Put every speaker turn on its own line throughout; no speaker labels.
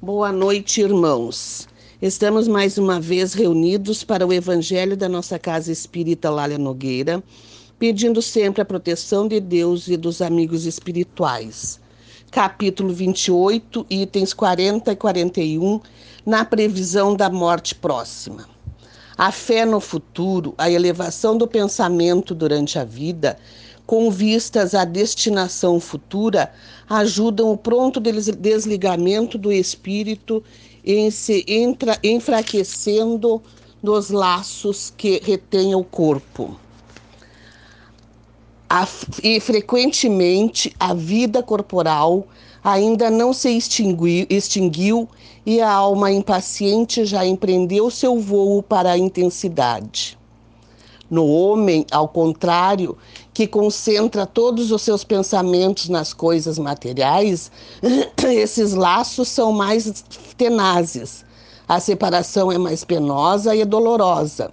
Boa noite, irmãos. Estamos mais uma vez reunidos para o Evangelho da nossa Casa Espírita Lália Nogueira, pedindo sempre a proteção de Deus e dos amigos espirituais. Capítulo 28, itens 40 e 41, na previsão da morte próxima. A fé no futuro, a elevação do pensamento durante a vida, com vistas à destinação futura, ajudam o pronto desligamento do espírito em se entra, enfraquecendo dos laços que retêm o corpo. A, e frequentemente a vida corporal ainda não se extinguiu, extinguiu e a alma impaciente já empreendeu seu voo para a intensidade. No homem, ao contrário, que concentra todos os seus pensamentos nas coisas materiais, esses laços são mais tenazes. A separação é mais penosa e dolorosa.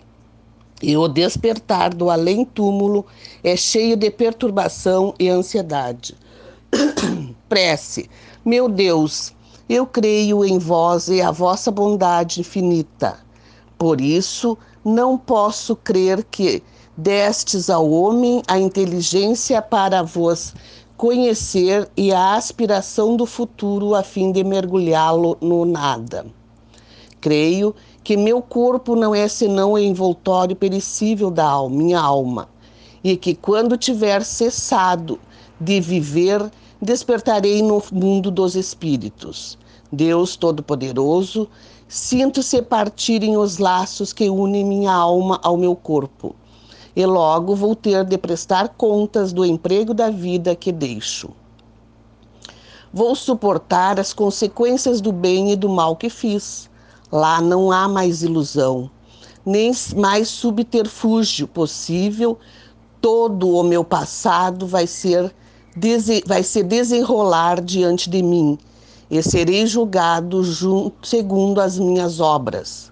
E o despertar do além-túmulo é cheio de perturbação e ansiedade. Prece. Meu Deus, eu creio em vós e a vossa bondade infinita. Por isso, não posso crer que destes ao homem a inteligência para vos conhecer e a aspiração do futuro a fim de mergulhá-lo no nada. Creio que meu corpo não é senão o envoltório perecível da alma, minha alma, e que quando tiver cessado de viver, despertarei no mundo dos espíritos. Deus Todo-Poderoso, Sinto-se partirem os laços que unem minha alma ao meu corpo, e logo vou ter de prestar contas do emprego da vida que deixo. Vou suportar as consequências do bem e do mal que fiz. Lá não há mais ilusão, nem mais subterfúgio possível. Todo o meu passado vai ser, vai se desenrolar diante de mim e serei julgado junto, segundo as minhas obras.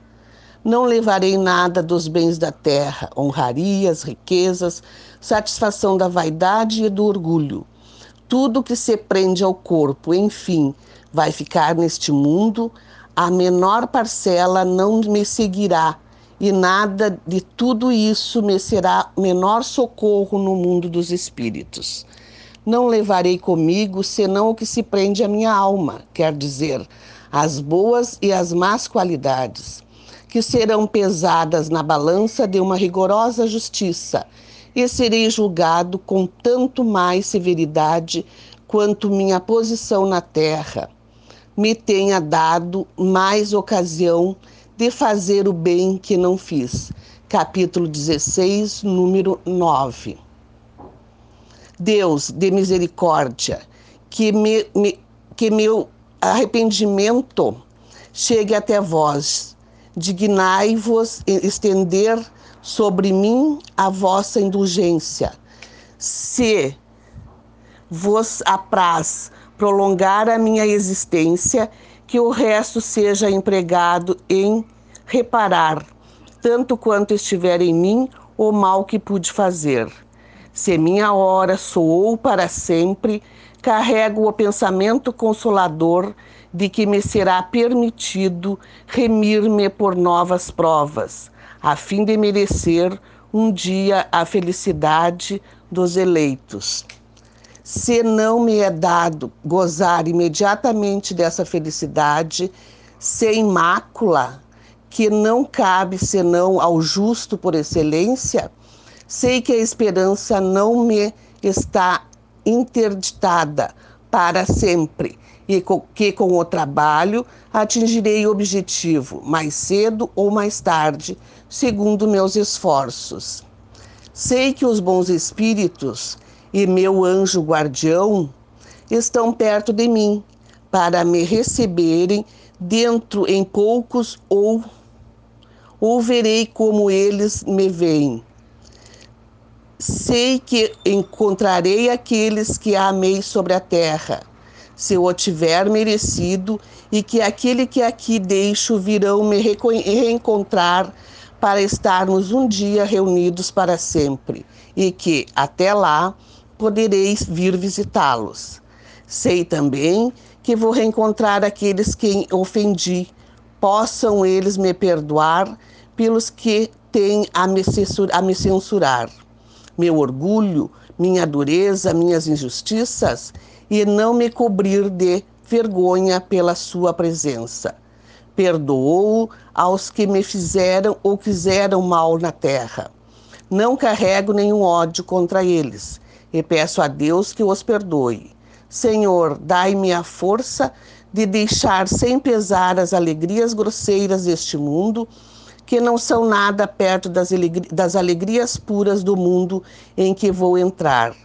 Não levarei nada dos bens da terra, honrarias, riquezas, satisfação da vaidade e do orgulho. Tudo que se prende ao corpo, enfim, vai ficar neste mundo, a menor parcela não me seguirá, e nada de tudo isso me será menor socorro no mundo dos espíritos. Não levarei comigo senão o que se prende à minha alma, quer dizer, as boas e as más qualidades, que serão pesadas na balança de uma rigorosa justiça, e serei julgado com tanto mais severidade quanto minha posição na terra me tenha dado mais ocasião de fazer o bem que não fiz. Capítulo 16, número 9. Deus de misericórdia, que, me, me, que meu arrependimento chegue até vós. Dignai-vos estender sobre mim a vossa indulgência. Se vos apraz prolongar a minha existência, que o resto seja empregado em reparar, tanto quanto estiver em mim, o mal que pude fazer. Se minha hora soou para sempre, carrego o pensamento consolador de que me será permitido remir-me por novas provas, a fim de merecer um dia a felicidade dos eleitos. Se não me é dado gozar imediatamente dessa felicidade, sem mácula, que não cabe senão ao justo por excelência, Sei que a esperança não me está interditada para sempre e que com o trabalho atingirei o objetivo mais cedo ou mais tarde, segundo meus esforços. Sei que os bons espíritos e meu anjo guardião estão perto de mim para me receberem dentro em poucos ou ou verei como eles me veem Sei que encontrarei aqueles que amei sobre a terra, se eu o tiver merecido, e que aquele que aqui deixo virão me reencontrar para estarmos um dia reunidos para sempre, e que, até lá, podereis vir visitá-los. Sei também que vou reencontrar aqueles que ofendi, possam eles me perdoar pelos que têm a me, a me censurar. Meu orgulho, minha dureza, minhas injustiças, e não me cobrir de vergonha pela sua presença. Perdoou aos que me fizeram ou quiseram mal na terra. Não carrego nenhum ódio contra eles e peço a Deus que os perdoe. Senhor, dai-me a força de deixar sem pesar as alegrias grosseiras deste mundo, que não são nada perto das, alegri das alegrias puras do mundo em que vou entrar.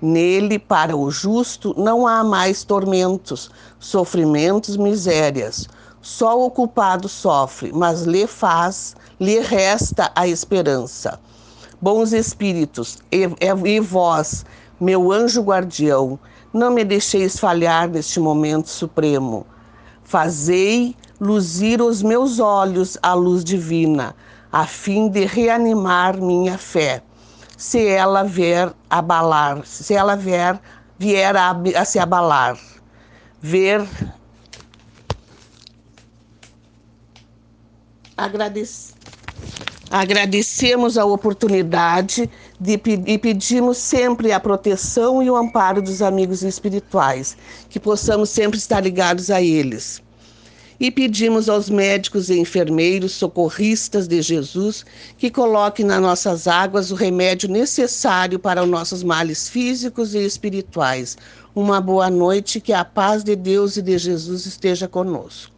Nele, para o justo, não há mais tormentos, sofrimentos, misérias. Só o culpado sofre, mas lhe faz, lhe resta a esperança. Bons espíritos, e, e vós, meu anjo guardião, não me deixeis falhar neste momento supremo. Fazei luzir os meus olhos à luz divina, a fim de reanimar minha fé. Se ela vier abalar, se ela vier, vier a, a se abalar, ver. Agradecer Agradecemos a oportunidade de, e pedimos sempre a proteção e o amparo dos amigos espirituais, que possamos sempre estar ligados a eles. E pedimos aos médicos e enfermeiros, socorristas de Jesus, que coloquem nas nossas águas o remédio necessário para os nossos males físicos e espirituais. Uma boa noite, que a paz de Deus e de Jesus esteja conosco.